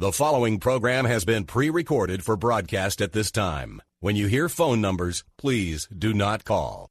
The following program has been pre recorded for broadcast at this time. When you hear phone numbers, please do not call.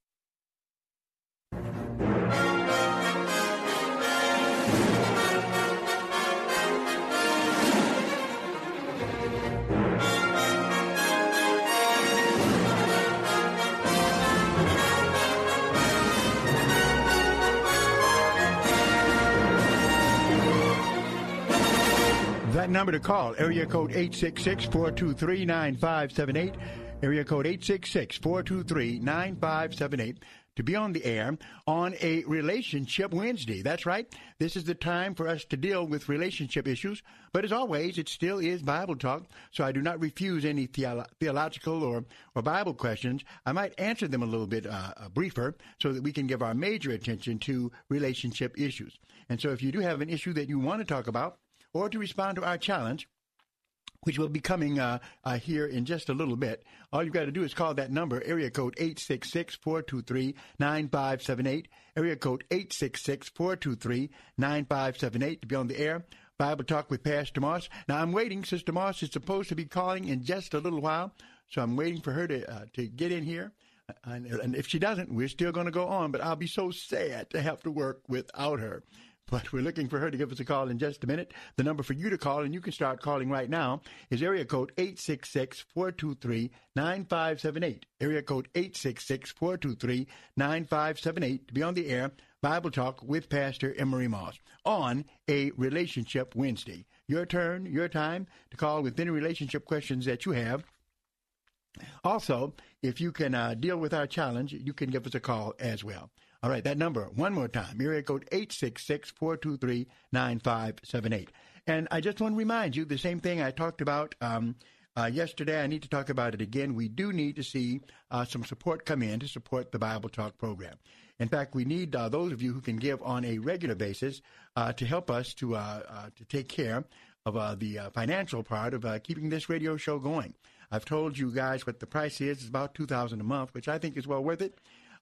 That number to call, area code 866-423-9578, area code 866-423-9578, to be on the air on a Relationship Wednesday. That's right. This is the time for us to deal with relationship issues. But as always, it still is Bible talk, so I do not refuse any theolo- theological or, or Bible questions. I might answer them a little bit uh, uh, briefer so that we can give our major attention to relationship issues. And so if you do have an issue that you want to talk about, or to respond to our challenge, which will be coming uh, uh, here in just a little bit. All you've got to do is call that number, area code 866-423-9578, area code 866-423-9578 to be on the air. Bible Talk with Pastor Moss. Now, I'm waiting. Sister Moss is supposed to be calling in just a little while, so I'm waiting for her to, uh, to get in here. And, and if she doesn't, we're still going to go on, but I'll be so sad to have to work without her but we're looking for her to give us a call in just a minute. The number for you to call, and you can start calling right now, is area code 866-423-9578. Area code 866-423-9578 to be on the air, Bible Talk with Pastor Emery Moss on a Relationship Wednesday. Your turn, your time to call with any relationship questions that you have. Also, if you can uh, deal with our challenge, you can give us a call as well. All right, that number, one more time, area code 866-423-9578. And I just want to remind you, the same thing I talked about um, uh, yesterday, I need to talk about it again. We do need to see uh, some support come in to support the Bible Talk program. In fact, we need uh, those of you who can give on a regular basis uh, to help us to uh, uh, to take care of the financial part of keeping this radio show going. I've told you guys what the price is. It's about two thousand a month, which I think is well worth it.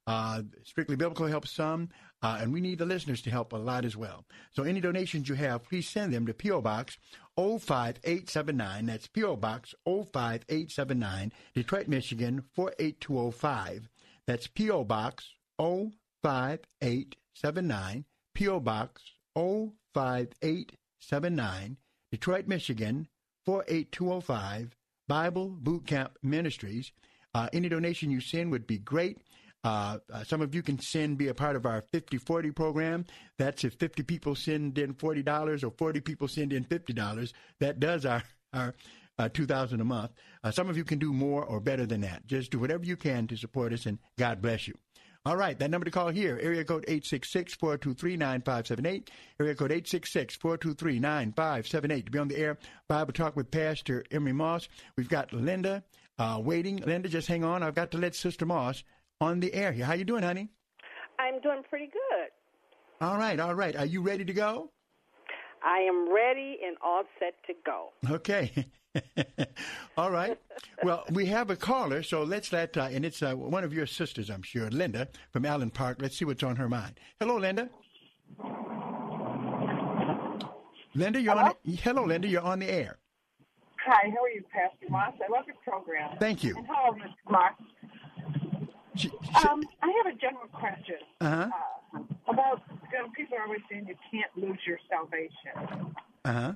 Uh, Strictly Biblical helps some, uh, and we need the listeners to help a lot as well. So any donations you have, please send them to P.O. Box 05879. That's P.O. Box 05879, Detroit, Michigan 48205. That's P.O. Box 05879, P.O. Box 05879, Detroit, Michigan 48205, Bible Boot Camp Ministries. Uh, any donation you send would be great. Uh, uh, some of you can send, be a part of our 50 40 program. That's if 50 people send in $40 or 40 people send in $50. That does our, our uh, 2000 a month. Uh, some of you can do more or better than that. Just do whatever you can to support us, and God bless you. All right, that number to call here, area code 866-423-9578, area code 866-423-9578 to be on the air. Bible Talk with Pastor Emery Moss. We've got Linda uh, waiting. Linda, just hang on. I've got to let Sister Moss on the air here. How you doing, honey? I'm doing pretty good. All right, all right. Are you ready to go? I am ready and all set to go. Okay. all right. Well, we have a caller, so let's let, uh, and it's uh, one of your sisters, I'm sure, Linda from Allen Park. Let's see what's on her mind. Hello, Linda. Linda, you're Hello? on. The, hello, Linda. You're on the air. Hi, how are you, Pastor Moss? I love your program. Thank you. And hello, Mr. Moss. Um, I have a general question uh huh. uh, about you know, people are always saying you can't lose your salvation. Uh huh.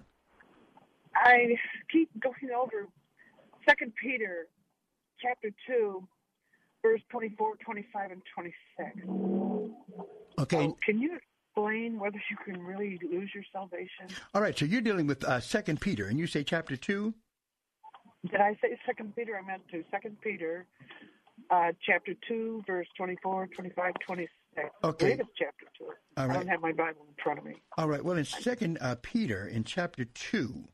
I keep going over Second Peter chapter two, verse 24, 25, and 26. Okay. So can you explain whether you can really lose your salvation? All right. So you're dealing with uh, Second Peter, and you say chapter two. Did I say Second Peter? I meant to. Second Peter, uh, chapter two, verse 24, 25, 26. Okay. It's chapter two. All I don't have my Bible in front of me. All right. Well, in Second uh, Peter, in chapter two,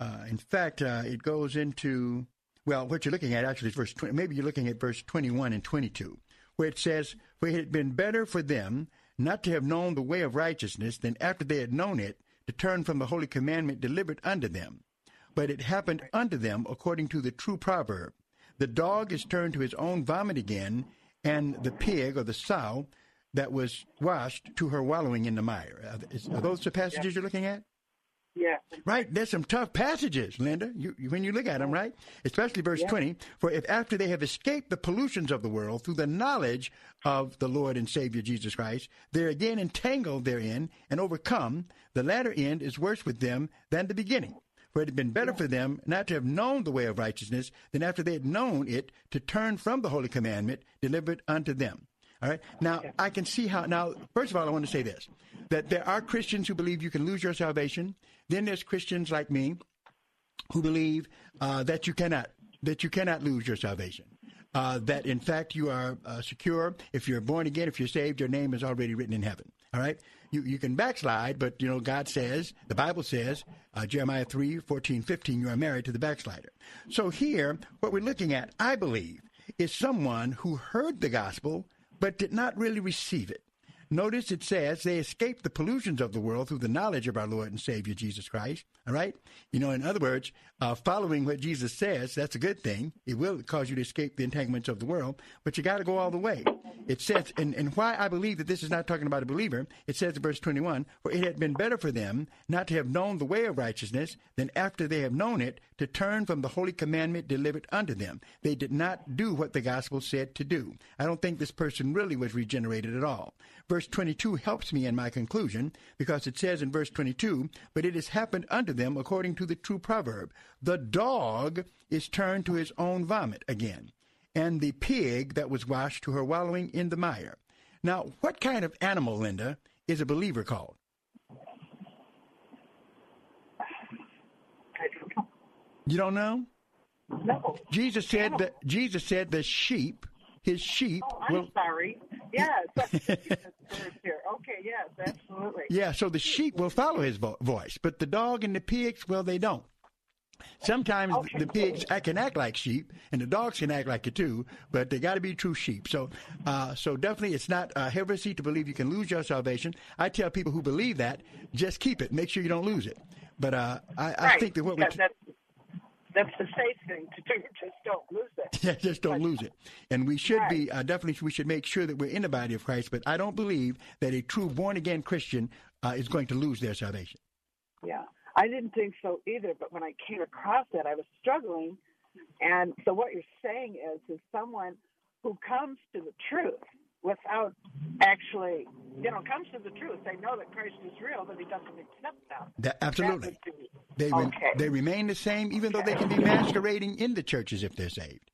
uh, in fact, uh, it goes into well, what you're looking at actually is verse 20. Maybe you're looking at verse 21 and 22, where it says, "For it had been better for them not to have known the way of righteousness than after they had known it to turn from the holy commandment delivered unto them. But it happened unto them according to the true proverb: The dog is turned to his own vomit again, and the pig or the sow." That was washed to her wallowing in the mire. Are, those the passages you're looking at? Yeah. Right, there's some tough passages, Linda. You, you- when you look at them, right? Especially verse Yeah. 20. For if after they have escaped the pollutions of the world through the knowledge of the Lord and Savior Jesus Christ, they're again entangled therein and overcome, the latter end is worse with them than the beginning. For it had been better for them not to have known the way of righteousness than after they had known it to turn from the holy commandment delivered unto them. All right. Now, I can see how. Now, first of all, I want to say this that there are Christians who believe you can lose your salvation. Then there's Christians like me who believe uh, that you cannot that you cannot lose your salvation. Uh, that in fact you are uh, secure if you're born again, if you're saved, your name is already written in heaven. All right, you you can backslide, but you know God says the Bible says uh, Jeremiah 3, 14, 15, you are married to the backslider. So here, what we're looking at, I believe, is someone who heard the gospel but did not really receive it. Notice it says they escaped the pollutions of the world through the knowledge of our Lord and Savior Jesus Christ. All right? You know, in other words, uh, following what Jesus says, that's a good thing. It will cause you to escape the entanglements of the world, but you got to go all the way. It says, and, and why I believe that this is not talking about a believer, it says in verse 21 For it had been better for them not to have known the way of righteousness than after they have known it to turn from the holy commandment delivered unto them. They did not do what the gospel said to do. I don't think this person really was regenerated at all. Verse 22 helps me in my conclusion because it says in verse 22, But it has happened unto them according to the true proverb the dog is turned to his own vomit again, and the pig that was washed to her wallowing in the mire. Now, what kind of animal, Linda, is a believer called? I don't know. You don't know? No. Jesus said that Jesus said the sheep, his sheep Oh, I'm will sorry. Yes. Okay, yes, absolutely. Yeah, so the sheep will follow his vo- voice, but the dog and the pigs, well, they don't. Sometimes Okay. the pigs can act like sheep, and the dogs can act like it too, but they got to be true sheep. So, uh, so definitely, it's not uh, heresy to believe you can lose your salvation. I tell people who believe that, just keep it. Make sure you don't lose it. But uh, I, I think that what we That- that's, the safe thing to do. Just don't lose it. Yeah, just don't lose it. And we should be uh, definitely we should make sure that we're in the body of Christ. But I don't believe that a true born again Christian uh, is going to lose their salvation. Yeah, I didn't think so either. But when I came across that, I was struggling. And so what you're saying is, is someone who comes to the truth without actually, you know, comes to the truth. They know that Christ is real, but he doesn't accept them. That, absolutely. They re- Okay. they remain the same, even though they can be masquerading in the churches if they're saved.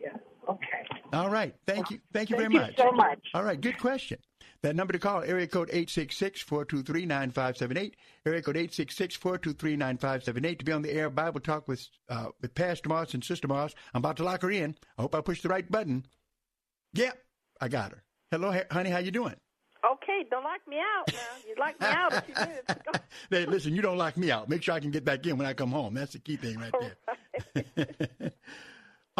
Yeah. Okay. All right. Thank you. Thank you Thank very you much. so much. All right. Good question. That number to call, area code 866-423-9578, area code 866-423-9578 to be on the air Bible Talk with, uh, with Pastor Moss and Sister Moss. I'm about to lock her in. I hope I pushed the right button. Yep. I got her. Hello, honey. How you doing? Okay, don't lock me out now. You locked me out few minutes. Hey, listen, you don't lock me out. Make sure I can get back in when I come home. That's the key thing right there.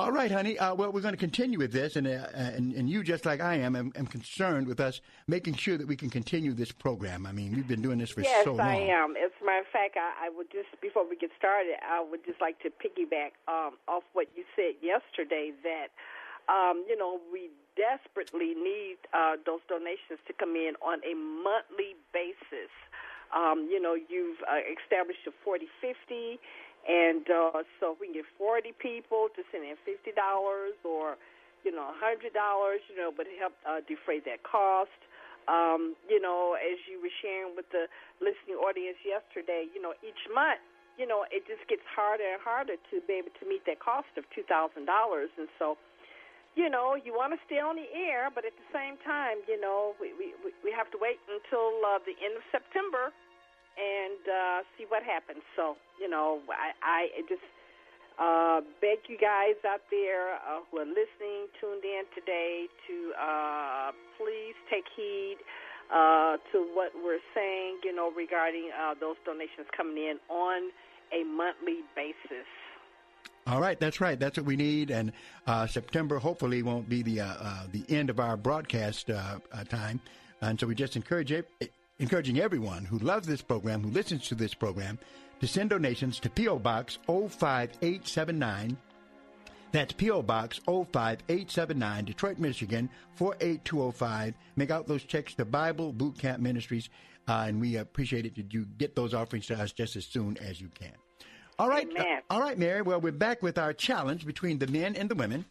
All right, honey. Uh, well, we're going to continue with this, and, uh, and and you, just like I am, am, am concerned with us making sure that we can continue this program. I mean, we've been doing this for yes, so long. Yes, I am. As a matter of fact, I, I would just before we get started, I would just like to piggyback um, off what you said yesterday that um, you know we desperately need uh, those donations to come in on a monthly basis. Um, you know, you've uh, established a 40 50 and uh, so if we can get 40 people to send in $50 or, you know, $100, you know, but help uh, defray that cost. Um, you know, as you were sharing with the listening audience yesterday, you know, each month, you know, it just gets harder and harder to be able to meet that cost of $2,000. And so, you know, you want to stay on the air, but at the same time, you know, we, we, we have to wait until uh, the end of September and uh, see what happens. So, you know, I, I just uh, beg you guys out there uh, who are listening, tuned in today, to uh, please take heed uh, to what we're saying, you know, regarding uh, those donations coming in on a monthly basis. All right, that's right. That's what we need. And uh, September hopefully won't be the uh, uh, the end of our broadcast uh, uh, time. And so we just encourage encouraging everyone who loves this program, who listens to this program, to send donations to P.O. Box 05879. That's P.O. Box 05879, Detroit, Michigan 48205. Make out those checks to Bible Boot Camp Ministries, uh, and we appreciate it that you get those offerings to us just as soon as you can. All right, uh, all right, Mary. Well, we're back with our challenge between the men and the women.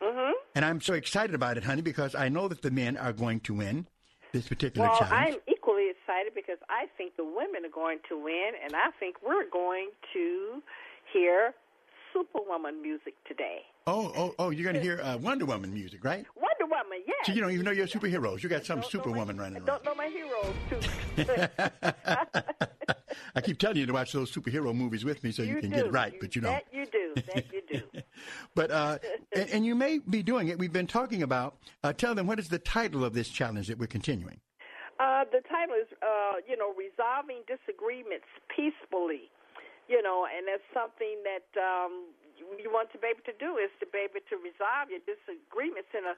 Mm-hmm. And I'm so excited about it, honey, because I know that the men are going to win this particular well, challenge. I'm excited because I think the women are going to win, and I think we're going to hear Superwoman music today. Oh, oh, oh! You're going to hear uh, Wonder Woman music, right? Wonder Woman, yes. So you don't even know your superheroes. You got some Superwoman running around. don't know my heroes too. I keep telling you to watch those superhero movies with me so you, You can do. get it right, You- but you don't. That you do. That you do. But uh, and, and you may be doing it. We've been talking about. Uh, tell them what is the title of this challenge that we're continuing. Uh, the title is, uh, you know, resolving disagreements peacefully. You know, and that's something that um, you, want to be able to do is to be able to resolve your disagreements in a,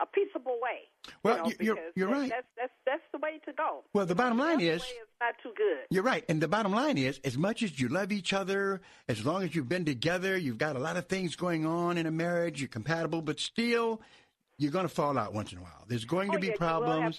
a peaceable way. Well, you know, you- you're- you're right. That's that's that's the way to go. Well, the bottom line The is. is not too good. You're right. And the bottom line is, as much as you love each other, as long as you've been together, you've got a lot of things going on in a marriage, you're compatible, but still, you're going to fall out once in a while. There's going to oh, be yeah, problems.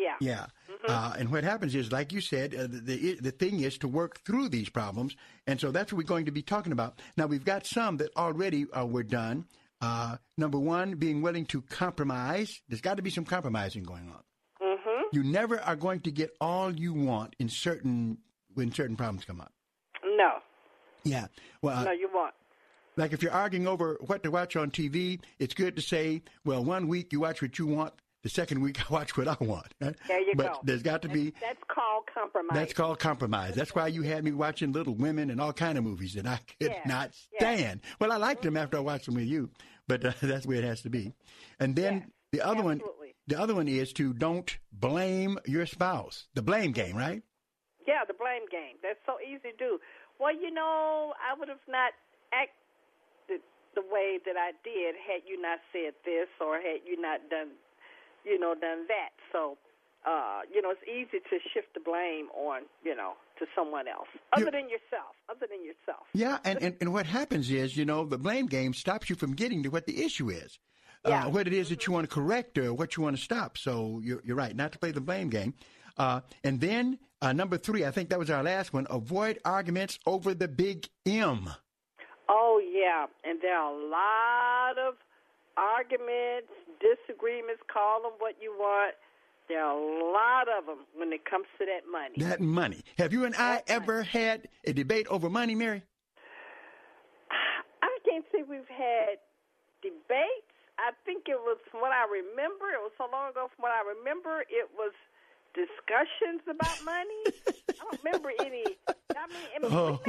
Yeah. Yeah. Uh, and what happens is, like you said, uh, the, the the thing is to work through these problems, and so that's what we're going to be talking about. Now we've got some that already uh, were done. Uh, number one, being willing to compromise. There's got to be some compromising going on. Mm-hmm. You never are going to get all you want in certain when certain problems come up. No. Yeah. Well, uh, no, you won't. like if you're arguing over what to watch on TV, it's good to say, well, one week you watch what you want, the second week I watch what I want. There you but go. there's got to be That's called compromise. that's called compromise. That's why you had me watching Little Women and all kind of movies that I could Yeah, not yeah. stand. Well, I liked them after I watched them with you, but uh, that's where it has to be. And then the other one, the other one is to don't blame your spouse. The blame game, right? Yeah, the blame game. That's so easy to do. Well, you know, I would have not acted the way that I did had you not said this or had you not done, you know, done that. So, uh, you know, it's easy to shift the blame on, you know, to someone else other than yourself. Other than yourself. Yeah, and, and, and what happens is, you know, the blame game stops you from getting to what the issue is. Yeah. Uh, what it is that you want to correct or what you want to stop. So you're, you're right, not to play the blame game. Uh, and then uh, number three, I think that was our last one avoid arguments over the big M. Oh yeah, and there are a lot of arguments, disagreements. Call them what you want. There are a lot of them when it comes to that money. That money. Have you and I ever had a debate over money, Mary? I can't say we've had debates. I think it was from what I remember. It was so long ago. From what I remember, it was discussions about money. I don't remember any. I mean, I mean Oh,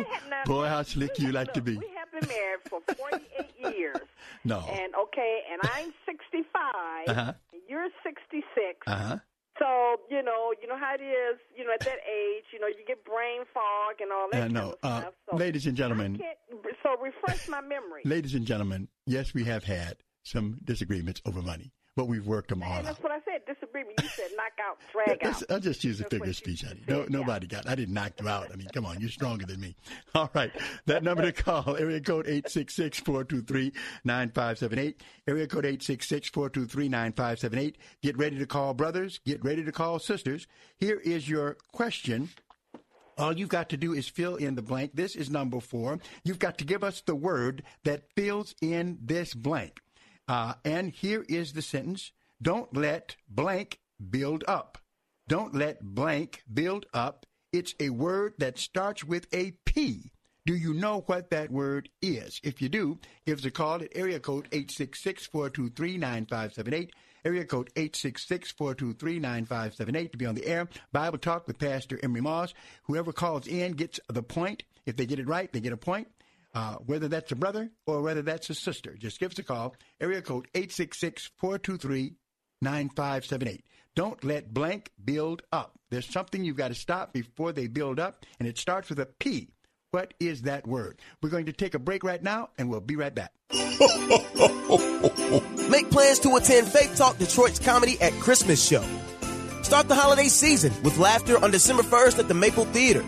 boy, how slick you like to be. We have been married for 48 years. No. And okay, and I'm 65. Uh-huh. And you're 66. Uh huh. So you know, you know how it is. You know, at that age, you know, you get brain fog and all that. Yeah, kind no. of Uh. So ladies and gentlemen, so refresh my memory. Ladies and gentlemen, yes, we have had some disagreements over money, but we've worked them all and out. that's what I said. Disagreement. You said knock out, drag out. I'll just use a figure of speech, honey. No, nobody got. I didn't knock you out. I mean, come on, you're stronger than me. All right, that number to call area code eight six six four two three nine five seven eight. Area code eight six six four two three nine five seven eight. Get ready to call brothers. Get ready to call sisters. Here is your question. All you've got to do is fill in the blank. This is number four. You've got to give us the word that fills in this blank. Uh, and here is the sentence Don't let blank build up. Don't let blank build up. It's a word that starts with a P. Do you know what that word is? If you do, give us a call at area code 866-423-9578. Area code 866-423-9578 to be on the air. Bible Talk with Pastor Emery Moss. Whoever calls in gets the point. If they get it right, they get a point. Uh, whether that's a brother or whether that's a sister, just give us a call. Area code 866-423-9578. Don't let blank build up. There's something you've got to stop before they build up, and it starts with a P. What is that word? We're going to take a break right now, and we'll be right back. Make plans to attend Faith Talk Detroit's Comedy at Christmas Show. Start the holiday season with laughter on December 1st at the Maple Theater.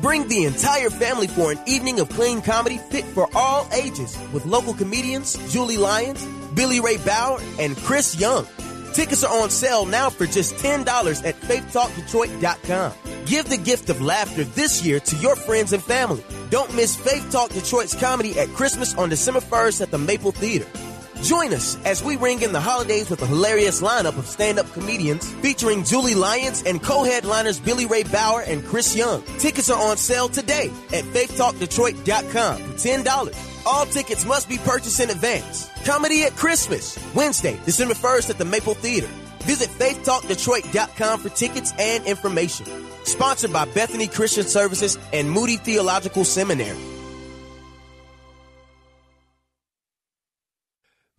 Bring the entire family for an evening of clean comedy fit for all ages with local comedians Julie Lyons, Billy Ray Bauer, and Chris Young. Tickets are on sale now for just $10 at faithtalkdetroit.com. Give the gift of laughter this year to your friends and family. Don't miss Faith Talk Detroit's comedy at Christmas on December 1st at the Maple Theater. Join us as we ring in the holidays with a hilarious lineup of stand-up comedians featuring Julie Lyons and co-headliners Billy Ray Bauer and Chris Young. Tickets are on sale today at faithtalkdetroit.com for $10. All tickets must be purchased in advance. Comedy at Christmas, Wednesday, December 1st at the Maple Theater. Visit faithtalkdetroit.com for tickets and information. Sponsored by Bethany Christian Services and Moody Theological Seminary.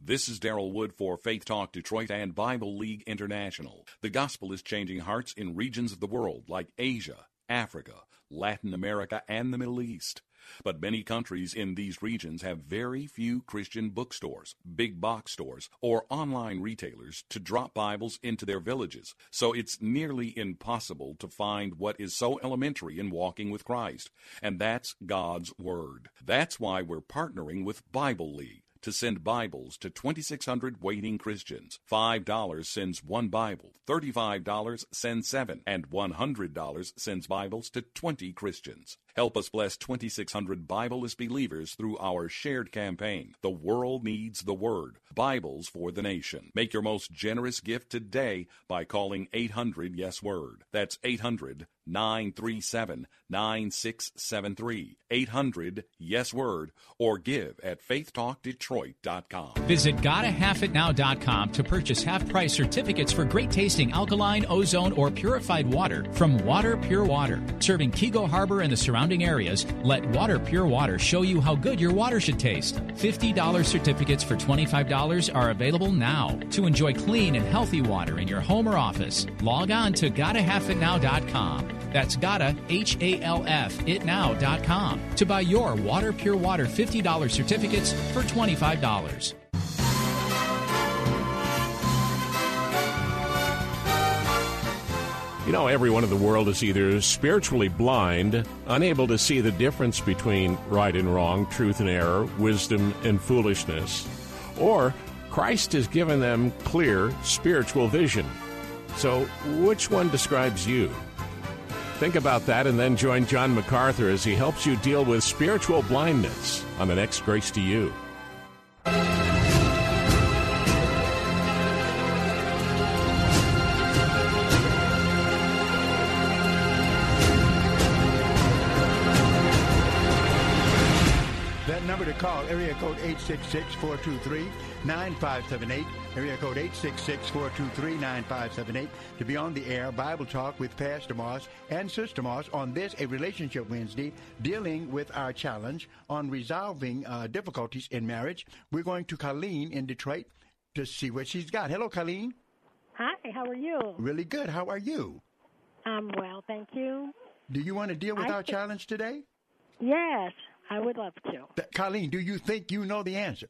This is Daryl Wood for Faith Talk Detroit and Bible League International. The gospel is changing hearts in regions of the world like Asia, Africa, Latin America, and the Middle East. But many countries in these regions have very few Christian bookstores, big box stores, or online retailers to drop Bibles into their villages. So it's nearly impossible to find what is so elementary in walking with Christ, and that's God's Word. That's why we're partnering with Bible League to send Bibles to 2,600 waiting Christians. $5 sends one Bible, $35 sends seven, and $100 sends Bibles to 20 Christians. Help us bless 2,600 Bibleless believers through our shared campaign. The world needs the Word. Bibles for the nation. Make your most generous gift today by calling 800 Yes Word. That's 800 937 9673. 800 Yes Word or give at faithtalkdetroit.com. Visit GottaHalfItNow.com to purchase half price certificates for great tasting alkaline, ozone, or purified water from Water Pure Water. Serving Keego Harbor and the surrounding areas, let Water Pure Water show you how good your water should taste. $50 certificates for $25 are available now. To enjoy clean and healthy water in your home or office, log on to GottaHalfItNow.com. That's gotta, H A L F, itnow.com to buy your Water Pure Water $50 certificates for $25. You know, everyone in the world is either spiritually blind, unable to see the difference between right and wrong, truth and error, wisdom and foolishness, or Christ has given them clear spiritual vision. So, which one describes you? Think about that and then join John MacArthur as he helps you deal with spiritual blindness on the next Grace to You. Area code 866-423-9578, area code 866-423-9578, to be on the air, Bible Talk with Pastor Moss and Sister Moss on this, a Relationship Wednesday, dealing with our challenge on resolving uh, difficulties in marriage. We're going to Colleen in Detroit to see what she's got. Hello, Colleen. Hi, how are you? Really good. How are you? I'm well, thank you. Do you want to deal with I our thi- challenge today? Yes, I would love to. Colleen, do you think you know the answer?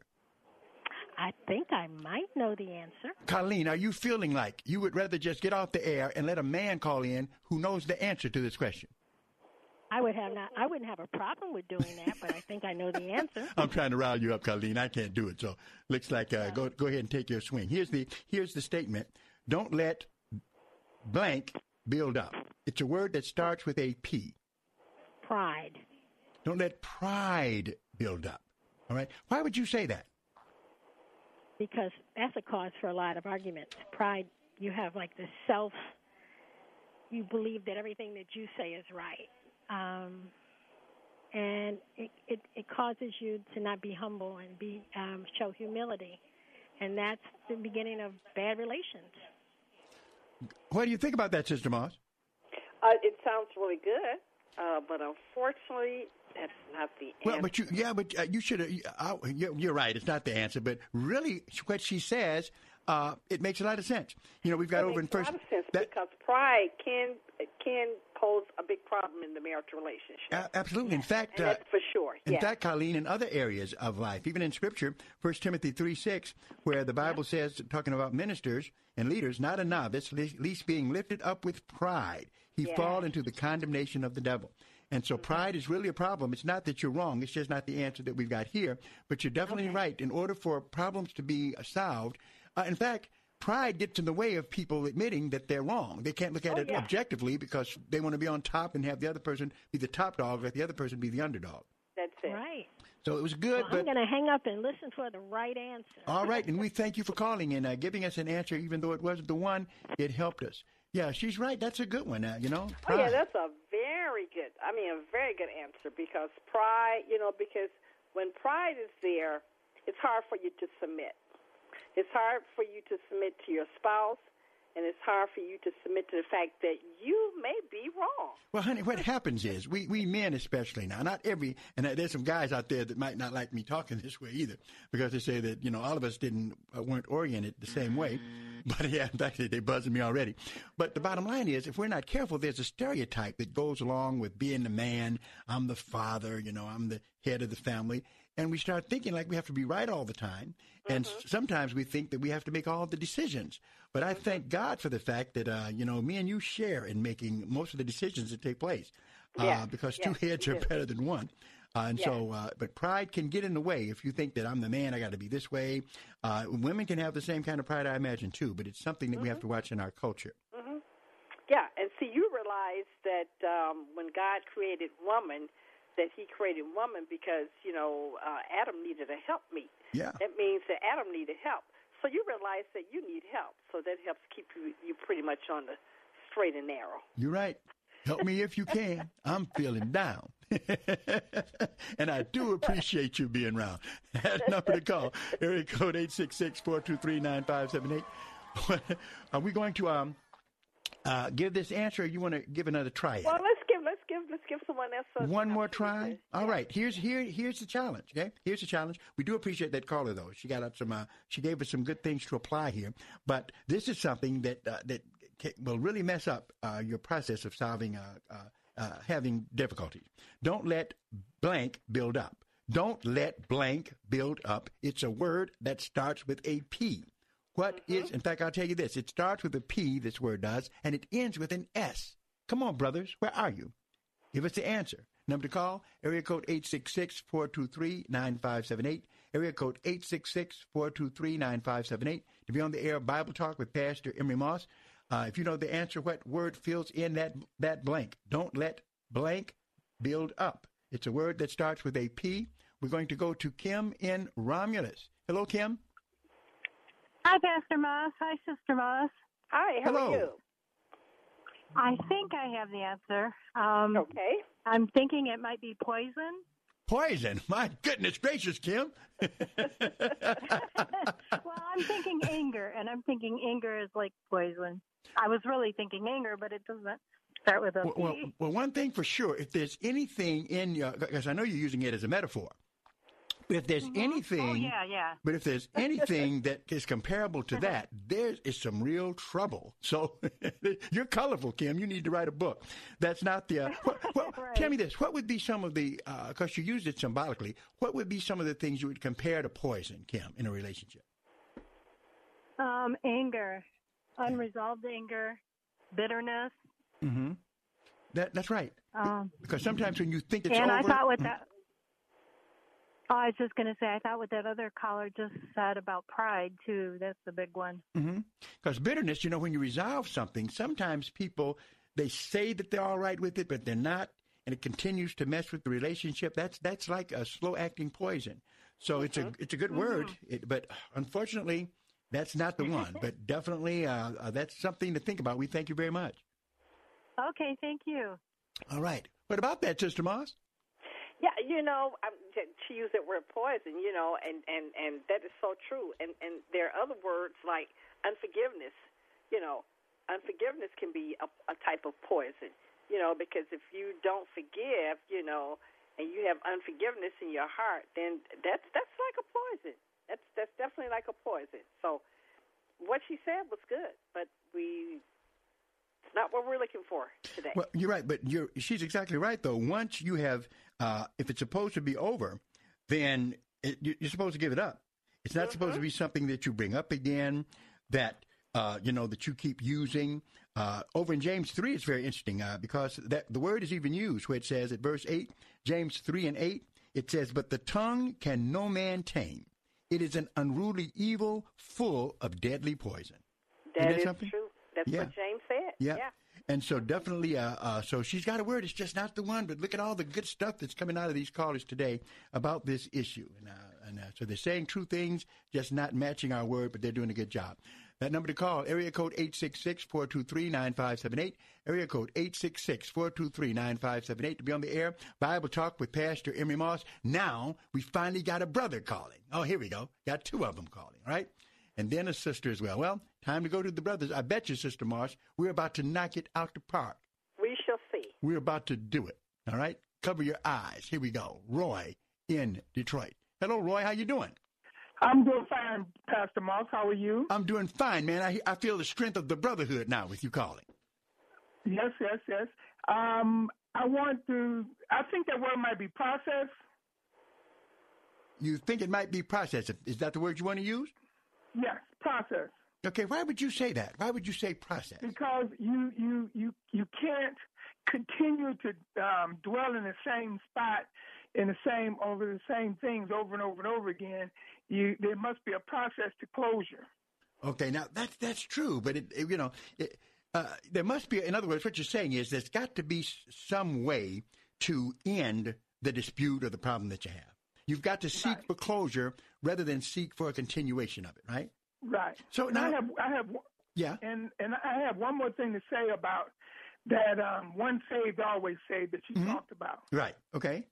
I think I might know the answer. Colleen, are you feeling like you would rather just get off the air and let a man call in who knows the answer to this question? I would have not. I wouldn't have a problem with doing that, but I think I know the answer. I'm trying to rile you up, Colleen. I can't do it. So looks like uh, go go ahead and take your swing. Here's the here's the statement. Don't let blank build up. It's a word that starts with a P. Pride. Don't let pride build up. All right. Why would you say that? Because that's a cause for a lot of arguments. Pride. You have like the self. You believe that everything that you say is right um, and it, it, it causes you to not be humble and be um, show humility, and that's the beginning of bad relations. What do you think about that, Sister Moss? Uh, it sounds really good, uh, but unfortunately, that's not the answer. Well, but you, yeah, but uh, you should. Uh, you're right. It's not the answer, but really, what she says, uh, it makes a lot of sense. You know, we've got it over in first. a lot of sense that- because pride can can pose a big problem in the marital relationship. A- absolutely. In fact, uh, for sure. In yeah. fact, Colleen, in other areas of life, even in Scripture, First Timothy three six, where the Bible says, talking about ministers and leaders, not a novice, least being lifted up with pride, he Yeah. fall into the condemnation of the devil. And so pride is really a problem. It's not that you're wrong. It's just not the answer that we've got here. But you're definitely right. In order for problems to be solved, uh, in fact, pride gets in the way of people admitting that they're wrong. They can't look at Oh, it yeah. objectively because they want to be on top and have the other person be the top dog, let the other person be the underdog. That's it. Right. So it was good, Well, but I'm going to hang up and listen for the right answer. all right, and we thank you for calling and uh, giving us an answer, even though it wasn't the one. It helped us. Yeah, she's right. That's a good one. Uh, you know. Oh yeah, that's a very good. I mean, a very good answer because pride. You know, because when pride is there, it's hard for you to submit. It's hard for you to submit to your spouse, and it's hard for you to submit to the fact that you may be wrong. Well, honey, what happens is we, we men especially now, not every, and there's some guys out there that might not like me talking this way either, because they say that you know all of us didn't uh, weren't oriented the same way. But yeah, in fact, they buzzing me already. But the bottom line is, if we're not careful, there's a stereotype that goes along with being the man. I'm the father, you know, I'm the head of the family, and we start thinking like we have to be right all the time. And s- sometimes we think that we have to make all the decisions. But I thank God for the fact that uh, you know me and you share in making most of the decisions that take place. Uh, because two heads are better than one. Uh, and so, uh, but pride can get in the way if you think that I'm the man, I got to be this way. Uh, women can have the same kind of pride, I imagine, too, but it's something that we have to watch in our culture. hmm Yeah, and see, you realize that um, when God created woman, that He created woman because you know uh, Adam needed a helpmeet. Yeah. That means that Adam needed help. So you realize that you need help. So that helps keep you you pretty much on the straight and narrow. You're right. Help me if you can. I'm feeling down. and I do appreciate you being around. That number to call, area code 866-423-9578. Are we going to um, uh, give this answer or you want to give another try at it? Well, let's give let's give let's give someone else a One more try. All right. Here's here here's the challenge. Okay. Here's the challenge. We do appreciate that caller though. She got out some. Uh, she gave us some good things to apply here. But this is something that uh, that ca- will really mess up uh, your process of solving uh, uh, uh, having difficulties. Don't let blank build up. Don't let blank build up. It's a word that starts with a P. What is? in fact, I'll tell you this. It starts with a P, this word does, and it ends with an S. Come on, brothers. Where are you? Give us the answer. Number to call, area code 866-423-9578. Area code 866-423-9578. To be on the air of Bible Talk with Pastor Emery Moss. Uh, if you know the answer, what word fills in that, that blank? Don't let blank build up. It's a word that starts with a P. We're going to go to Kim in Romulus. Hello, Kim. Hi, Pastor Moss. Hi, Sister Moss. Hi, how Hello. are you? I think I have the answer. Um, okay. I'm thinking it might be poison. Poison. My goodness gracious, Kim. well, I'm thinking anger, and I'm thinking anger is like poison. I was really thinking anger, but it doesn't start with a Well, well, well, one thing for sure, if there's anything in your, because I know you're using it as a metaphor, But if there's anything, Oh yeah, yeah. but if there's anything that is comparable to that, there is some real trouble. So you're colorful, Kim. You need to write a book. That's not the. Uh, what, what, Tell me this: What would be some of the? Because you used it symbolically. What would be some of the things you would compare to poison, Kim, in a relationship? Um, anger, unresolved anger, bitterness. Mm-hmm. That that's right. Um, Because sometimes when you think it's and over, I thought with that. Oh, I was just going to say, I thought what that other caller just said about pride too. That's the big one. Because mm-hmm. bitterness, you know, when you resolve something, sometimes people they say that they're all right with it, but they're not, and it continues to mess with the relationship. That's that's like a slow acting poison. So it's a it's a good word, it, but unfortunately, that's not the one. but definitely, uh, uh, that's something to think about. We thank you very much. Okay, thank you. All right. What about that, Sister Moss? Yeah, you know, um, she used that word poison, you know, and and and that is so true. And and there are other words like unforgiveness. You know, unforgiveness can be a, a type of poison. You know, because if you don't forgive, you know, and you have unforgiveness in your heart, then that's that's like a poison. That's that's definitely like a poison. So, what she said was good, but we it's not what we're looking for today. Well, you're right, but you're she's exactly right though. Once you have, uh, if it's supposed to be over, then it, you're supposed to give it up. It's not mm-hmm. supposed to be something that you bring up again, that uh, you know that you keep using. Uh, over in James three, it's very interesting uh, because that the word is even used where it says at verse eight, James three and eight, it says, "But the tongue can no man tame; it is an unruly evil, full of deadly poison." That is something? true. That's Yeah. what James said. Yeah. yeah. And so definitely, uh, uh, so she's got a word. It's just not the one. But look at all the good stuff that's coming out of these callers today about this issue. And, uh, and uh, so they're saying true things, just not matching our word, but they're doing a good job. That number to call, area code 866-423-9578, area code 866-423-9578 to be on the air. Bible Talk with Pastor Emery Moss. Now we finally got a brother calling. Oh, here we go. Got two of them calling, all right? And then a sister as well. Well, time to go to the brothers. I bet you, Sister Moss, we're about to knock it out the park. We shall see. We're about to do it. All right? Cover your eyes. Here we go. Roy in Detroit. Hello, Roy. How you doing? I'm doing fine, Pastor Moss. How are you? I'm doing fine, man. I, I feel the strength of the brotherhood now with you calling. Yes, yes, yes. Um, I want to. I think that word might be process. You think it might be process. Is that the word you want to use? Yes, process. Okay, why would you say that? Why would you say process? Because you you you you can't continue to um, dwell in the same spot in the same over the same things over and over and over again. You there must be a process to closure. Okay, now that's that's true, but it, it, you know, it, uh, there must be. In other words, what you're saying is there's got to be some way to end the dispute or the problem that you have. You've got to seek Right. for closure rather than seek for a continuation of it, right? Right. So now- I have I have Yeah. and and I have one more thing to say about that um, one saved always saved that you Mm-hmm. talked about. Right. Okay.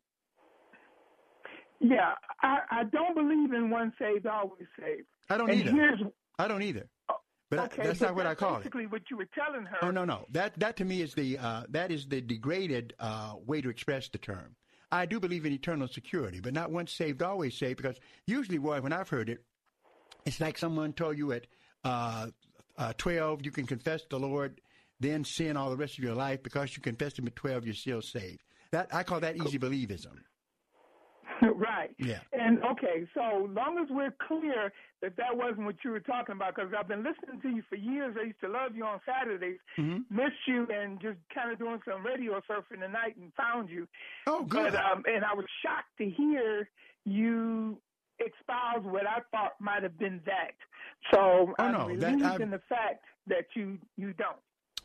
Yeah, I, I don't believe in one saved always saved. I don't and either. I don't either. But I- that's but not what I call it. Basically, what you were telling her. Oh no, no. That that to me is the uh, that is the degraded uh, way to express the term. I do believe in eternal security, but not once saved, always saved. Because usually, Roy, when I've heard it, it's like someone told you at uh, uh, twelve you can confess the Lord, then sin all the rest of your life. Because you confessed Him at twelve, you're still saved. That I call that easy believism. right. Yeah. And okay, so long as we're clear that that wasn't what you were talking about, because I've been listening to you for years. I used to love you on Saturdays, Mhm. missed you, and just kind of doing some radio surfing tonight and found you. Oh, good. But um, and I was shocked to hear you espouse what I thought might have been that. So Oh, I'm no, that- relieved I've- in the fact that you you don't.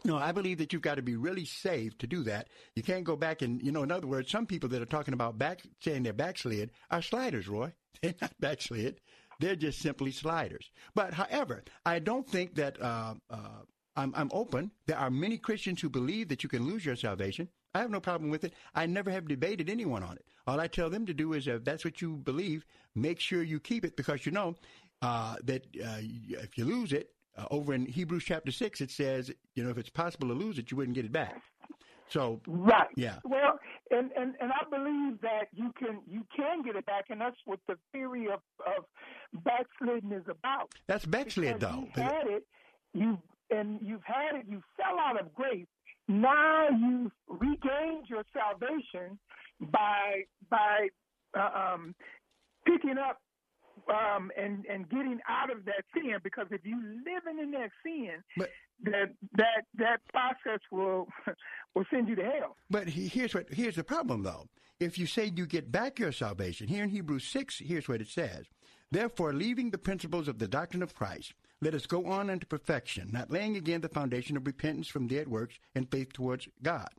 No, I believe that you've got to be really saved to do that. You can't go back and, you know, in other words, some people that are talking about back, saying they're backslid are sliders, Roy. They're not backslid. They're just simply sliders. But however, I don't think that, uh, uh, I'm, I'm open. There are many Christians who believe that you can lose your salvation. I have no problem with it. I never have debated anyone on it. All I tell them to do is, if that's what you believe, make sure you keep it because you know uh, that uh, if you lose it, uh, over in Hebrews chapter 6, it says, you know, if it's possible to lose it, you wouldn't get it back. So, Right. yeah. Well, and, and and I believe that you can you can get it back, and that's what the theory of of backsliding is about. That's backslid, though. You had it, you and you've had it. You fell out of grace. Now you've regained your salvation by by uh, um, picking up um, and and getting out of that sin. Because if you living in that sin, but, that that that process will will send you to hell. But here's what here's the problem though. If you say you get back your salvation, here in Hebrews six, here's what it says. Therefore, leaving the principles of the doctrine of Christ, let us go on unto perfection, not laying again the foundation of repentance from dead works and faith towards God,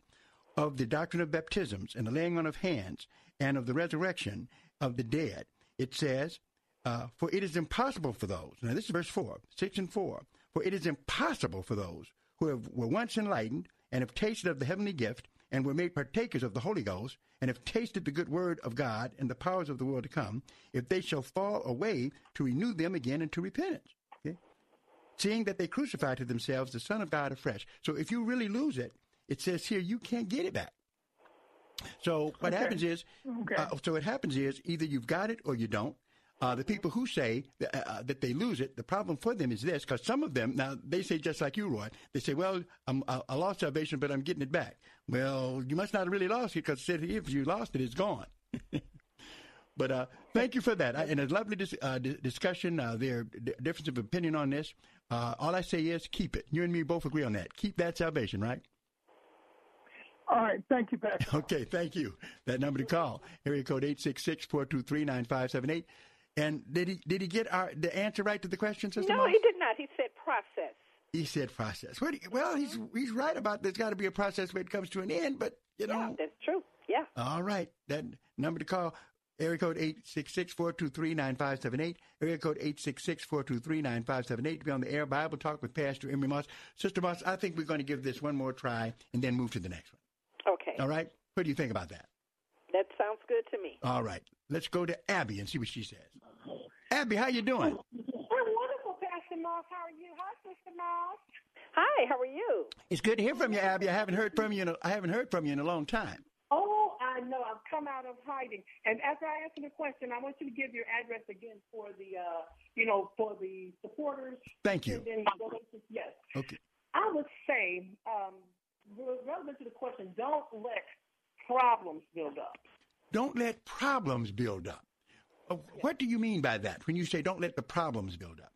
of the doctrine of baptisms and the laying on of hands, and of the resurrection of the dead. It says, uh, For it is impossible for those, now this is verse 4, 6 and 4, for it is impossible for those who have, were once enlightened and have tasted of the heavenly gift and were made partakers of the Holy Ghost and have tasted the good word of God and the powers of the world to come, if they shall fall away, to renew them again into repentance. Okay? Seeing that they crucify to themselves the Son of God afresh. So if you really lose it, it says here you can't get it back. So what Okay. happens is, Okay. uh, so what happens is either you've got it or you don't. Uh, the people who say that, uh, that they lose it, the problem for them is this, because some of them, now they say just like you, Roy, they say, well, I'm, I, I lost salvation, but I'm getting it back. Well, you must not have really lost it, because if you lost it, it's gone. but uh, thank you for that. I, and a lovely dis- uh, di- discussion. Uh, there d- difference of opinion on this. Uh, all I say is keep it. You and me both agree on that. Keep that salvation, right? All right, thank you, Pastor. Okay, thank you. That number to call, area code 866-423-9578. And did he did he get our the answer right to the question, Sister No, Moss? he did not. He said process. He said process. What do you- well, he's mm-hmm. he's right about there's got to be a process when it comes to an end, but you know. That's true. Yeah. All right. That number to call, area code 866-423-9578, area code 866-423-9578 to be on the air Bible Talk with Pastor Emery Moss. Sister Moss, I think we're going to give this one more try and then move to the next one. Okay. All right? What do you think about that? That sounds good to me. All right. Let's go to Abby and see what she says. Abby, how you doing? I'm wonderful, Pastor Moss. How are you? Hi, Sister Moss. Hi, how are you? It's good to hear from you, Abby. I haven't heard from you. In a, I haven't heard from you in a long time. Oh, I know. I've come out of hiding. And after I answer the question, I want you to give your address again for the, uh, you know, for the supporters. Thank you. Then. Yes. Okay. I would say, um, relevant to the question, don't let problems build up. Don't let problems build up. Uh, What do you mean by that when you say don't let the problems build up?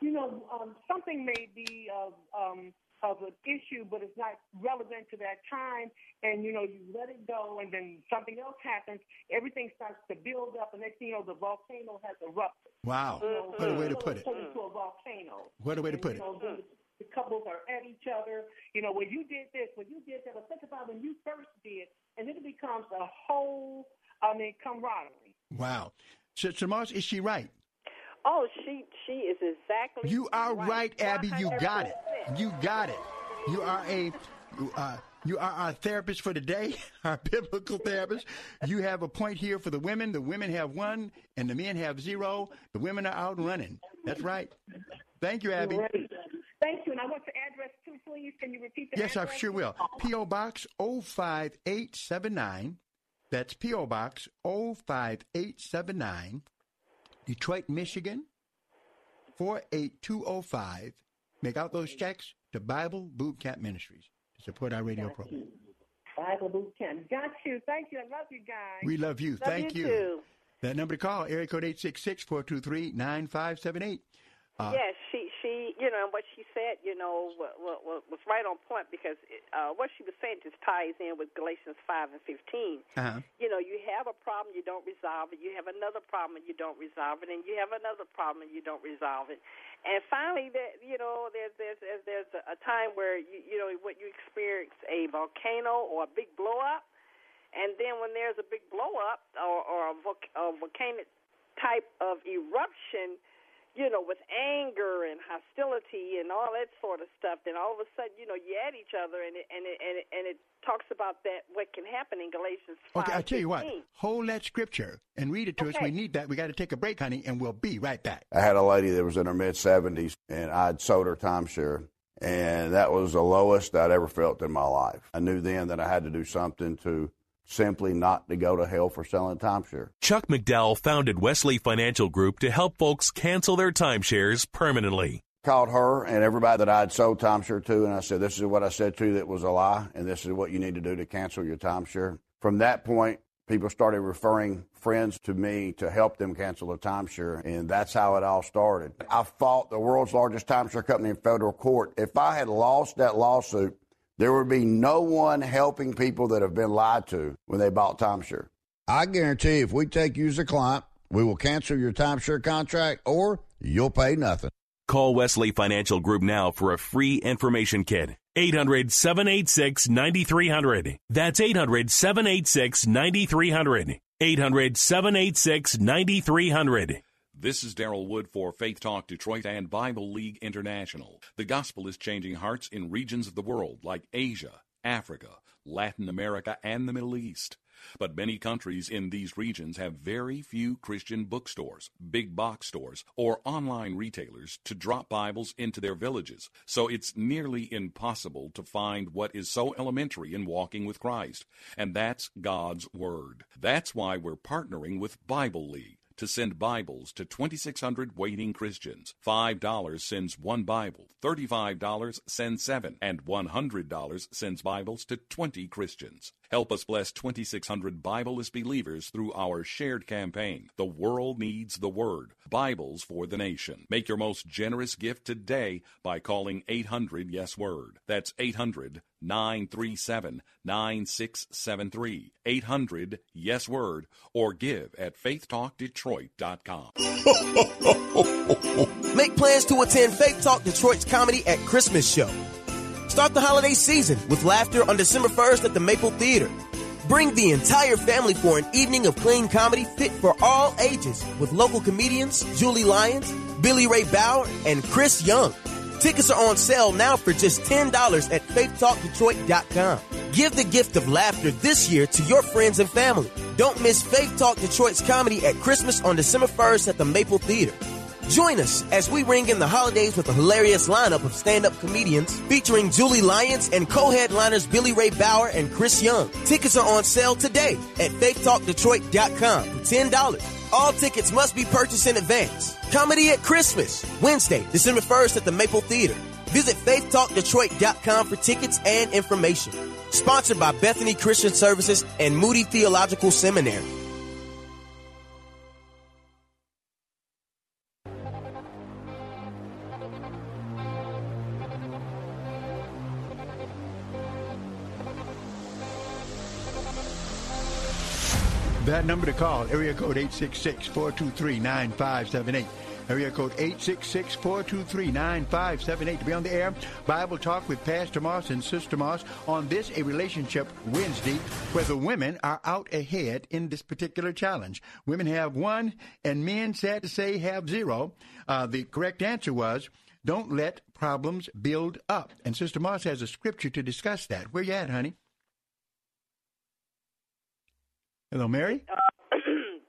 you know, um, something may be of um, of an issue, but it's not relevant to that time, and you know, you let it go, and then something else happens. Everything starts to build up, and next thing you know, the volcano has erupted. Wow. You What a way to put it. Into a volcano. What a way to put you it. know, the, the couples are at each other. You know, when you did this, when you did that, but think about when you first did, and then it becomes a whole, I mean, camaraderie. Wow. Sister Moss, is she right? Oh, she she is exactly. You are right, Abby. You got it. You got it. You are a you, uh, you are our therapist for today, our biblical therapist. You have a point here for the women. The women have one, and the men have zero. The women are out running. That's right. Thank you, Abby. Great. Thank you. And I want the address too, please. Can you repeat the Yes, I address? sure will. P.O. Box 05879. That's P.O. Box 05879, Detroit, Michigan 48205. Make out those checks to Bible Boot Camp Ministries to support our radio program. Bible Boot Camp. Got you. Thank you. I love you guys. We love you. Thank you you. too. That number to call, area code 866 423 9578. Uh, yes, she she you know what she said you know wa- wa- wa- was right on point because uh, what she was saying just ties in with Galatians five and fifteen. Uh-huh. You know, you have a problem, you don't resolve it. You have another problem, and you don't resolve it, and you have another problem, and you don't resolve it. And finally, that you know, there's there's there's, there's a time where you you know what you experience a volcano or a big blow up, and then when there's a big blow up or, or a, volc- a volcanic type of eruption, you know, with anger and hostility and all that sort of stuff, then all of a sudden, you know, you at each other, and it and it and it, and it talks about that what can happen in Galatians. Okay, I tell you what, hold that scripture and read it to us. We need that. We got to take a break, honey, and we'll be right back. I had a lady that was in her mid 70s, and I'd sold her timeshare, and that was the lowest I'd ever felt in my life. I knew then that I had to do something to simply not to go to hell for selling timeshare. Chuck McDowell founded Wesley Financial Group to help folks cancel their timeshares permanently. Called her and everybody that I'd sold timeshare to, and I said, This is what I said to you that was a lie, and this is what you need to do to cancel your timeshare. From that point, people started referring friends to me to help them cancel a timeshare, and that's how it all started. I fought the world's largest timeshare company in federal court. If I had lost that lawsuit, there would be no one helping people that have been lied to when they bought timeshare. I guarantee if we take you as a client, we will cancel your timeshare contract or you'll pay nothing. Call Wesley Financial Group now for a free information kit. 800 786 9300. That's 800 786 9300. 800 786 9300. This is Daryl Wood for Faith Talk Detroit and Bible League International. The gospel is changing hearts in regions of the world like Asia, Africa, Latin America, and the Middle East. But many countries in these regions have very few Christian bookstores, big box stores, or online retailers to drop Bibles into their villages. So it's nearly impossible to find what is so elementary in walking with Christ, and that's God's Word. That's why we're partnering with Bible League to send Bibles to 2,600 waiting Christians. $5 sends one Bible, $35 sends seven, and $100 sends Bibles to 20 Christians. Help us bless 2,600 Bibleless believers through our shared campaign. The world needs the Word. Bibles for the nation. Make your most generous gift today by calling 800 Yes Word. That's 800 937 9673. 800 Yes Word or give at faithtalkdetroit.com. Make plans to attend Faith Talk Detroit's comedy at Christmas show. Start the holiday season with laughter on December 1st at the Maple Theater. Bring the entire family for an evening of clean comedy fit for all ages with local comedians Julie Lyons, Billy Ray Bauer, and Chris Young. Tickets are on sale now for just $10 at faithtalkdetroit.com. Give the gift of laughter this year to your friends and family. Don't miss Faith Talk Detroit's comedy at Christmas on December 1st at the Maple Theater. Join us as we ring in the holidays with a hilarious lineup of stand-up comedians featuring Julie Lyons and co-headliners Billy Ray Bauer and Chris Young. Tickets are on sale today at faithtalkdetroit.com for $10. All tickets must be purchased in advance. Comedy at Christmas, Wednesday, December 1st at the Maple Theater. Visit faithtalkdetroit.com for tickets and information. Sponsored by Bethany Christian Services and Moody Theological Seminary. That number to call, area code 866-423-9578. Area code 866-423-9578 to be on the air. Bible Talk with Pastor Moss and Sister Moss on this, a relationship Wednesday, where the women are out ahead in this particular challenge. Women have one, and men, sad to say, have zero. Uh, the correct answer was, don't let problems build up. And Sister Moss has a scripture to discuss that. Where you at, honey? Hello, Mary. Uh,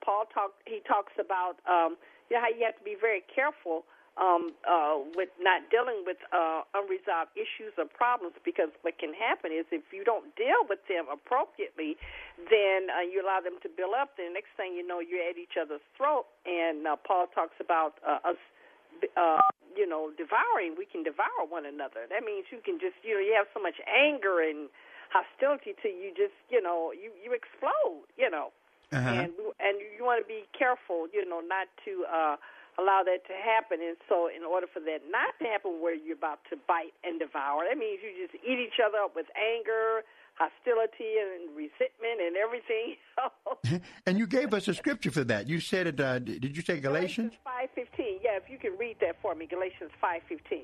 Paul talk. He talks about um, you know how you have to be very careful um, uh, with not dealing with uh, unresolved issues or problems because what can happen is if you don't deal with them appropriately, then uh, you allow them to build up. Then the next thing you know, you're at each other's throat. And uh, Paul talks about uh, us. Uh, you know, devouring, we can devour one another. That means you can just, you know, you have so much anger and hostility to you just you know you you explode you know. Uh-huh. and and you want to be careful you know not to uh allow that to happen. And so in order for that not to happen where you're about to bite and devour that means you just eat each other up with anger hostility and resentment and everything and you gave us a scripture for that. You said it uh, did you say galatians 5:15 yeah if you can read that for me galatians 5:15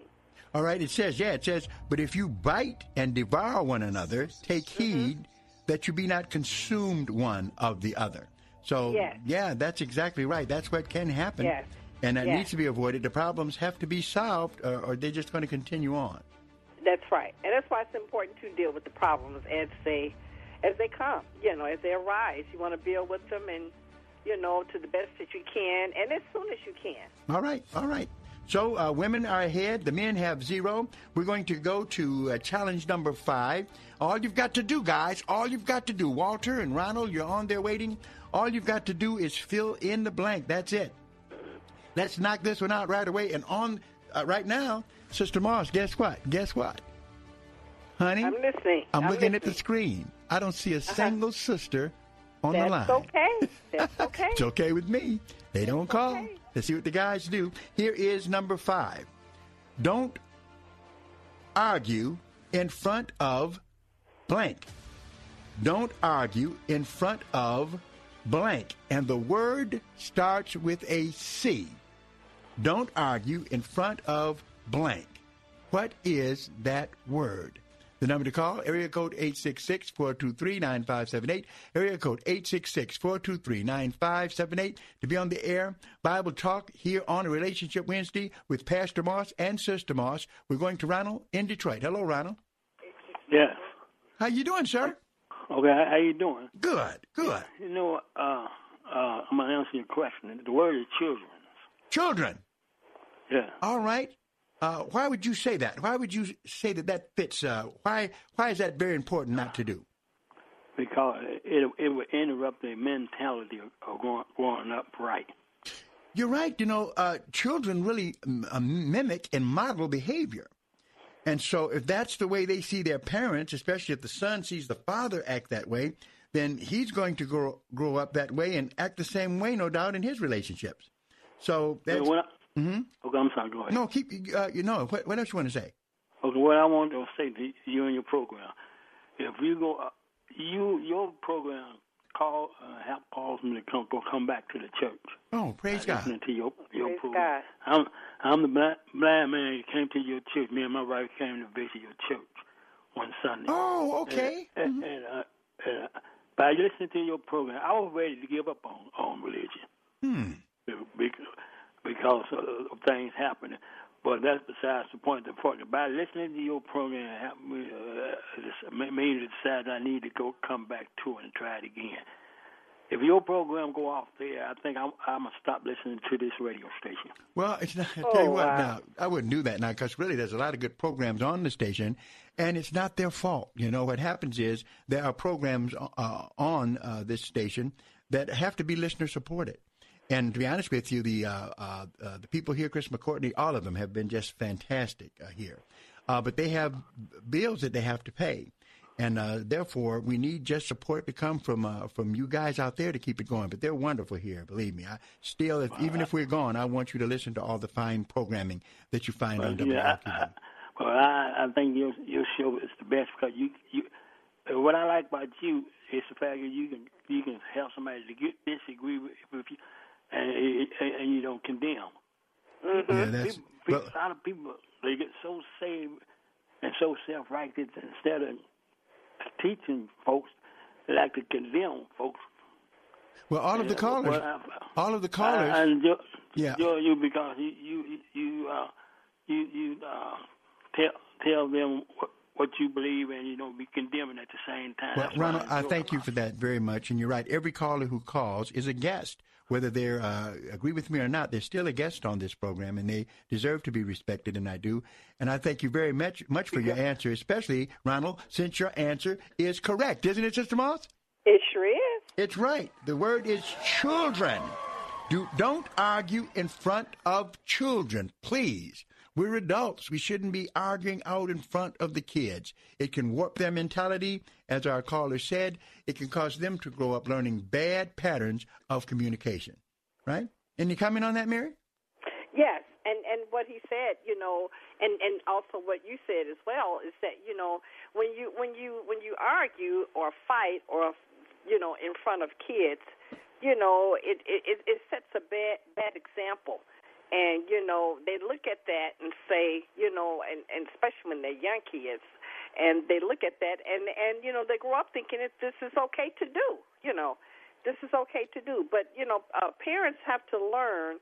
all right, it says, yeah, it says, but if you bite and devour one another, take heed mm-hmm. that you be not consumed one of the other. So, yes. yeah, that's exactly right. That's what can happen. Yes. And that yes. needs to be avoided. The problems have to be solved, or, or they're just going to continue on. That's right, and that's why it's important to deal with the problems as they as they come. You know, as they arise, you want to deal with them, and you know, to the best that you can, and as soon as you can. All right, all right. So uh, women are ahead. The men have zero. We're going to go to uh, challenge number five. All you've got to do, guys, all you've got to do, Walter and Ronald, you're on there waiting. All you've got to do is fill in the blank. That's it. Let's knock this one out right away. And on uh, right now, Sister Moss, guess what? Guess what? Honey? I'm listening. I'm, I'm looking at the screen. I don't see a single sister on That's the line. okay. That's okay. It's okay with me. They don't call. Let's see what the guys do. Here is number five. Don't argue in front of blank. Don't argue in front of blank. And the word starts with a C. Don't argue in front of blank. What is that word? The number to call, area code 866-423-9578, area code 866-423-9578 to be on the air. Bible Talk here on a Relationship Wednesday with Pastor Moss and Sister Moss. We're going to Ronald in Detroit. Hello, Ronald. Yes. How you doing, sir? Okay, how you doing? Good, good. You know, uh, uh, I'm gonna answer your question. The word is children. Children. Yeah. All right. Uh, why would you say that? Why would you say that that fits? Uh, why why is that very important not to do? Because it it would interrupt the mentality of, of growing, growing up right. You're right. You know, uh, children really mm, uh, mimic and model behavior. And so, if that's the way they see their parents, especially if the son sees the father act that way, then he's going to grow grow up that way and act the same way, no doubt, in his relationships. So that's. When I- Mhm. Okay, I'm sorry. Go ahead. No, keep. Uh, you know what? What else you want to say? Okay, what I want to say to you and your program, if you go, uh, you your program call uh, help calls me to come go come back to the church. Oh, praise I God. Listening to your your Praise program. God. I'm I'm the black blind man that came to your church. Me and my wife came to visit your church one Sunday. Oh, okay. And, and, uh, and, uh, by listening to your program, I was ready to give up on on religion Hmm. because because of, of things happening. But that's besides the point. The point by listening to your program, it helped me uh, made me decide I need to go come back to it and try it again. If your program go off there, I think I'm, I'm gonna stop listening to this radio station. Well, it's not. I tell Oh, you what, wow. now I wouldn't do that now because really, there's a lot of good programs on the station, and it's not their fault. You know what happens is there are programs uh, on uh, this station that have to be listener supported. And to be honest with you, the uh, uh, uh, the people here, Chris McCourtney, all of them have been just fantastic uh, here. Uh, but they have bills that they have to pay, and uh, therefore we need just support to come from uh, from you guys out there to keep it going. But they're wonderful here, believe me. I still, if, even if we're gone, I want you to listen to all the fine programming that you find on Well, yeah. I, I, well, I, I think your your show is the best because you you. What I like about you is the fact that you can you can help somebody to get disagree with, with you, and and and you don't condemn. Yeah, that's- people, people, a lot of people they get so saved and so self righteous instead of teaching folks, they like to condemn folks. Well, all of the callers, well, I- all of the callers. I, I enjoy, Yeah. enjoy you because you you you uh, you you uh, tell tell them what, what you believe and you don't be condemning at the same time. Well, Ronald, I enjoy. thank you for that very much, and you're right. Every caller who calls is a guest, whether they uh, agree with me or not. They're still a guest on this program, and they deserve to be respected, and I do. And I thank you very much much for your answer, especially Ronald, since your answer is correct, isn't it, Sister Moss? It sure is. It's right. The word is children. Do, don't argue in front of children, please. We're adults. We shouldn't be arguing out in front of the kids. It can warp their mentality, as our caller said. It can cause them to grow up learning bad patterns of communication. Right? Any comment on that, Mary? Yes, and and what he said, you know, and and also what you said as well is that you know when you when you when you argue or fight or you know in front of kids, you know it it it sets a bad bad example. And you know they look at that and say, you know, and, and especially when they're young kids, and they look at that and and you know they grow up thinking that this is okay to do, you know, this is okay to do. But you know, uh, parents have to learn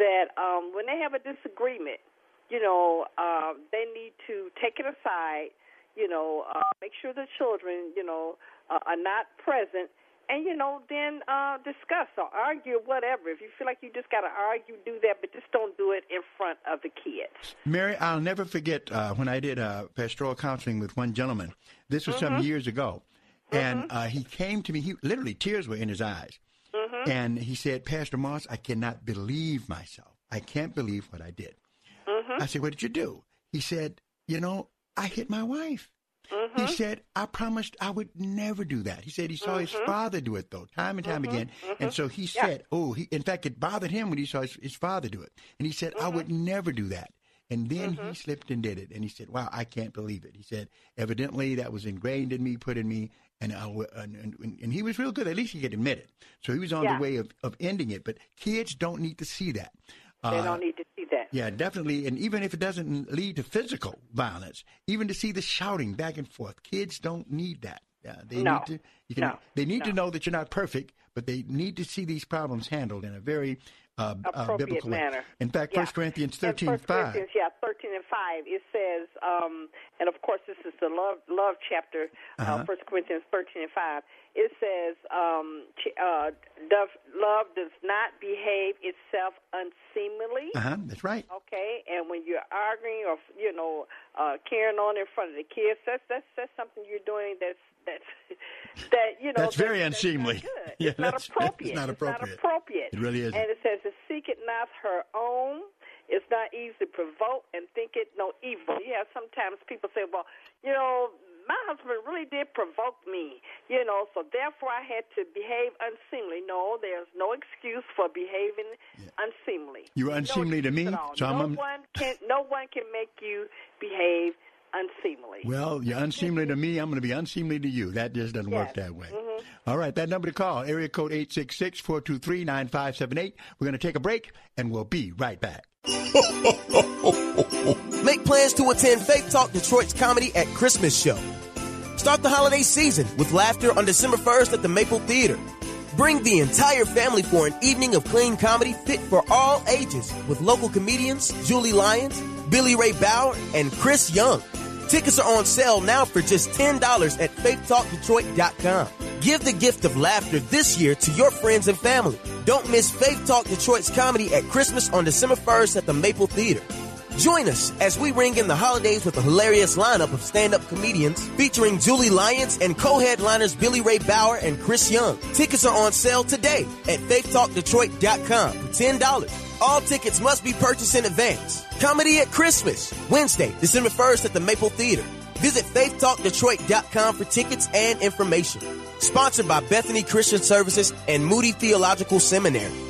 that um, when they have a disagreement, you know, uh, they need to take it aside. You know, uh, make sure the children, you know, uh, are not present, and you know, then uh, discuss or argue, whatever. If you feel like you just got to argue, do that, but just don't do it in front of the kids. Mary, I'll never forget uh, when I did uh, pastoral counseling with one gentleman. This was some Mhm. years ago, and uh, he came to me. He literally tears were in his eyes, Mhm. and he said, "Pastor Moss, I cannot believe myself. I can't believe what I did." Mhm. I said, "What did you do?" He said, "You know, I hit my wife." Mhm. He said, I promised I would never do that. He said he saw his Mhm. father do it, though, time and time Mhm. again. And Mhm. so he Yeah. said, Oh, he, in fact, it bothered him when he saw his, his father do it. And he said, I would Mm-hmm. never do that. And then he slipped and did it. And he said, Wow, I can't believe it. He said, Evidently, that was ingrained in me, put in me. And, I, and, and, and he was real good. At least he could admit it. So he was on Yeah. the way of, of ending it. But kids don't need to see that. They Uh, don't need to that. yeah, definitely. And even if it doesn't lead to physical violence, even to see the shouting back and forth, kids don't need that. Yeah, they No. need to. You can, No. They need to know that you're not perfect, but they need to see these problems handled in a very uh, uh, biblical manner. way. In fact, Yeah. First Corinthians In thirteen First five. Corinthians, yeah, thirteen and five. It says, um, and of course, this is the love love chapter. Uh-huh. Uh, First Corinthians thirteen and five. It says, um, uh, does, love does not behave itself unseemly. Uh huh. That's right. Okay, and when you're arguing or you know uh, carrying on in front of the kids, that's that's that's something you're doing that's that's that you know That's very that's unseemly. not. Yeah, it's not appropriate. it's not appropriate. it's appropriate. It really isn't. And it says to seek it not her own. It's not easy to provoke and think it no evil. Yeah, sometimes people say, well, you know, my husband really did provoke me, you know, so therefore I had to behave unseemly. No, there's no excuse for behaving unseemly. You were unseemly to me, so no I'm. one can no one can make you behave unseemly. Well, you're unseemly to me. I'm going to be unseemly to you. That just doesn't work that way. Mhm. All right, that number to call, area code 866-423-9578. We're going to take a break, and we'll be right back. Make plans to attend Faith Talk Detroit's comedy at Christmas show. Start the holiday season with laughter on December 1st at the Maple Theater. Bring the entire family for an evening of clean comedy fit for all ages with local comedians Julie Lyons, Billy Ray Bauer, and Chris Young. Tickets are on sale now for just $10 at faithtalkdetroit.com. Give the gift of laughter this year to your friends and family. Don't miss Faith Talk Detroit's comedy at Christmas on December 1st at the Maple Theater. Join us as we ring in the holidays with a hilarious lineup of stand-up comedians featuring Julie Lyons and co-headliners Billy Ray Bauer and Chris Young. Tickets are on sale today at faithtalkdetroit.com for $10. All tickets must be purchased in advance. Comedy at Christmas, Wednesday, December 1st at the Maple Theater. Visit faithtalkdetroit.com for tickets and information. Sponsored by Bethany Christian Services and Moody Theological Seminary.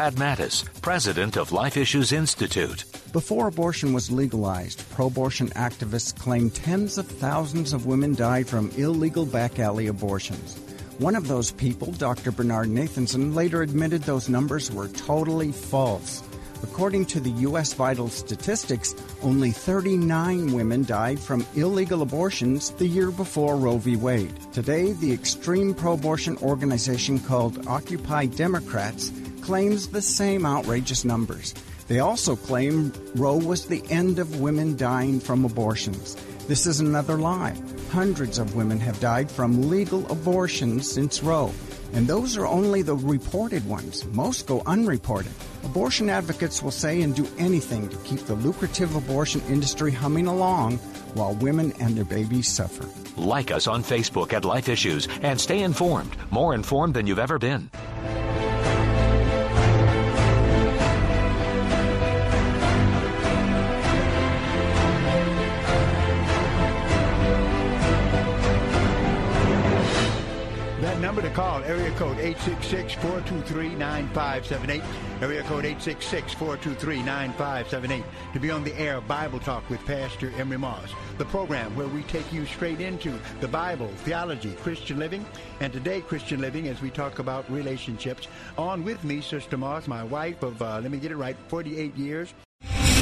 Mattes, president of Life Issues Institute. Before abortion was legalized, pro abortion activists claimed tens of thousands of women died from illegal back alley abortions. One of those people, Dr. Bernard Nathanson, later admitted those numbers were totally false. According to the U.S. Vital Statistics, only 39 women died from illegal abortions the year before Roe v. Wade. Today, the extreme pro abortion organization called Occupy Democrats claims the same outrageous numbers. They also claim Roe was the end of women dying from abortions. This is another lie. Hundreds of women have died from legal abortions since Roe. And those are only the reported ones. Most go unreported. Abortion advocates will say and do anything to keep the lucrative abortion industry humming along while women and their babies suffer. Like us on Facebook at Life Issues and stay informed, more informed than you've ever been. Code 866-423-9578, area code 866-423-9578, to be on the air of Bible Talk with Pastor Emery Moss, the program where we take you straight into the Bible, theology, Christian living, and today Christian living as we talk about relationships. On with me, Sister Moss, my wife of, uh, let me get it right, 48 years.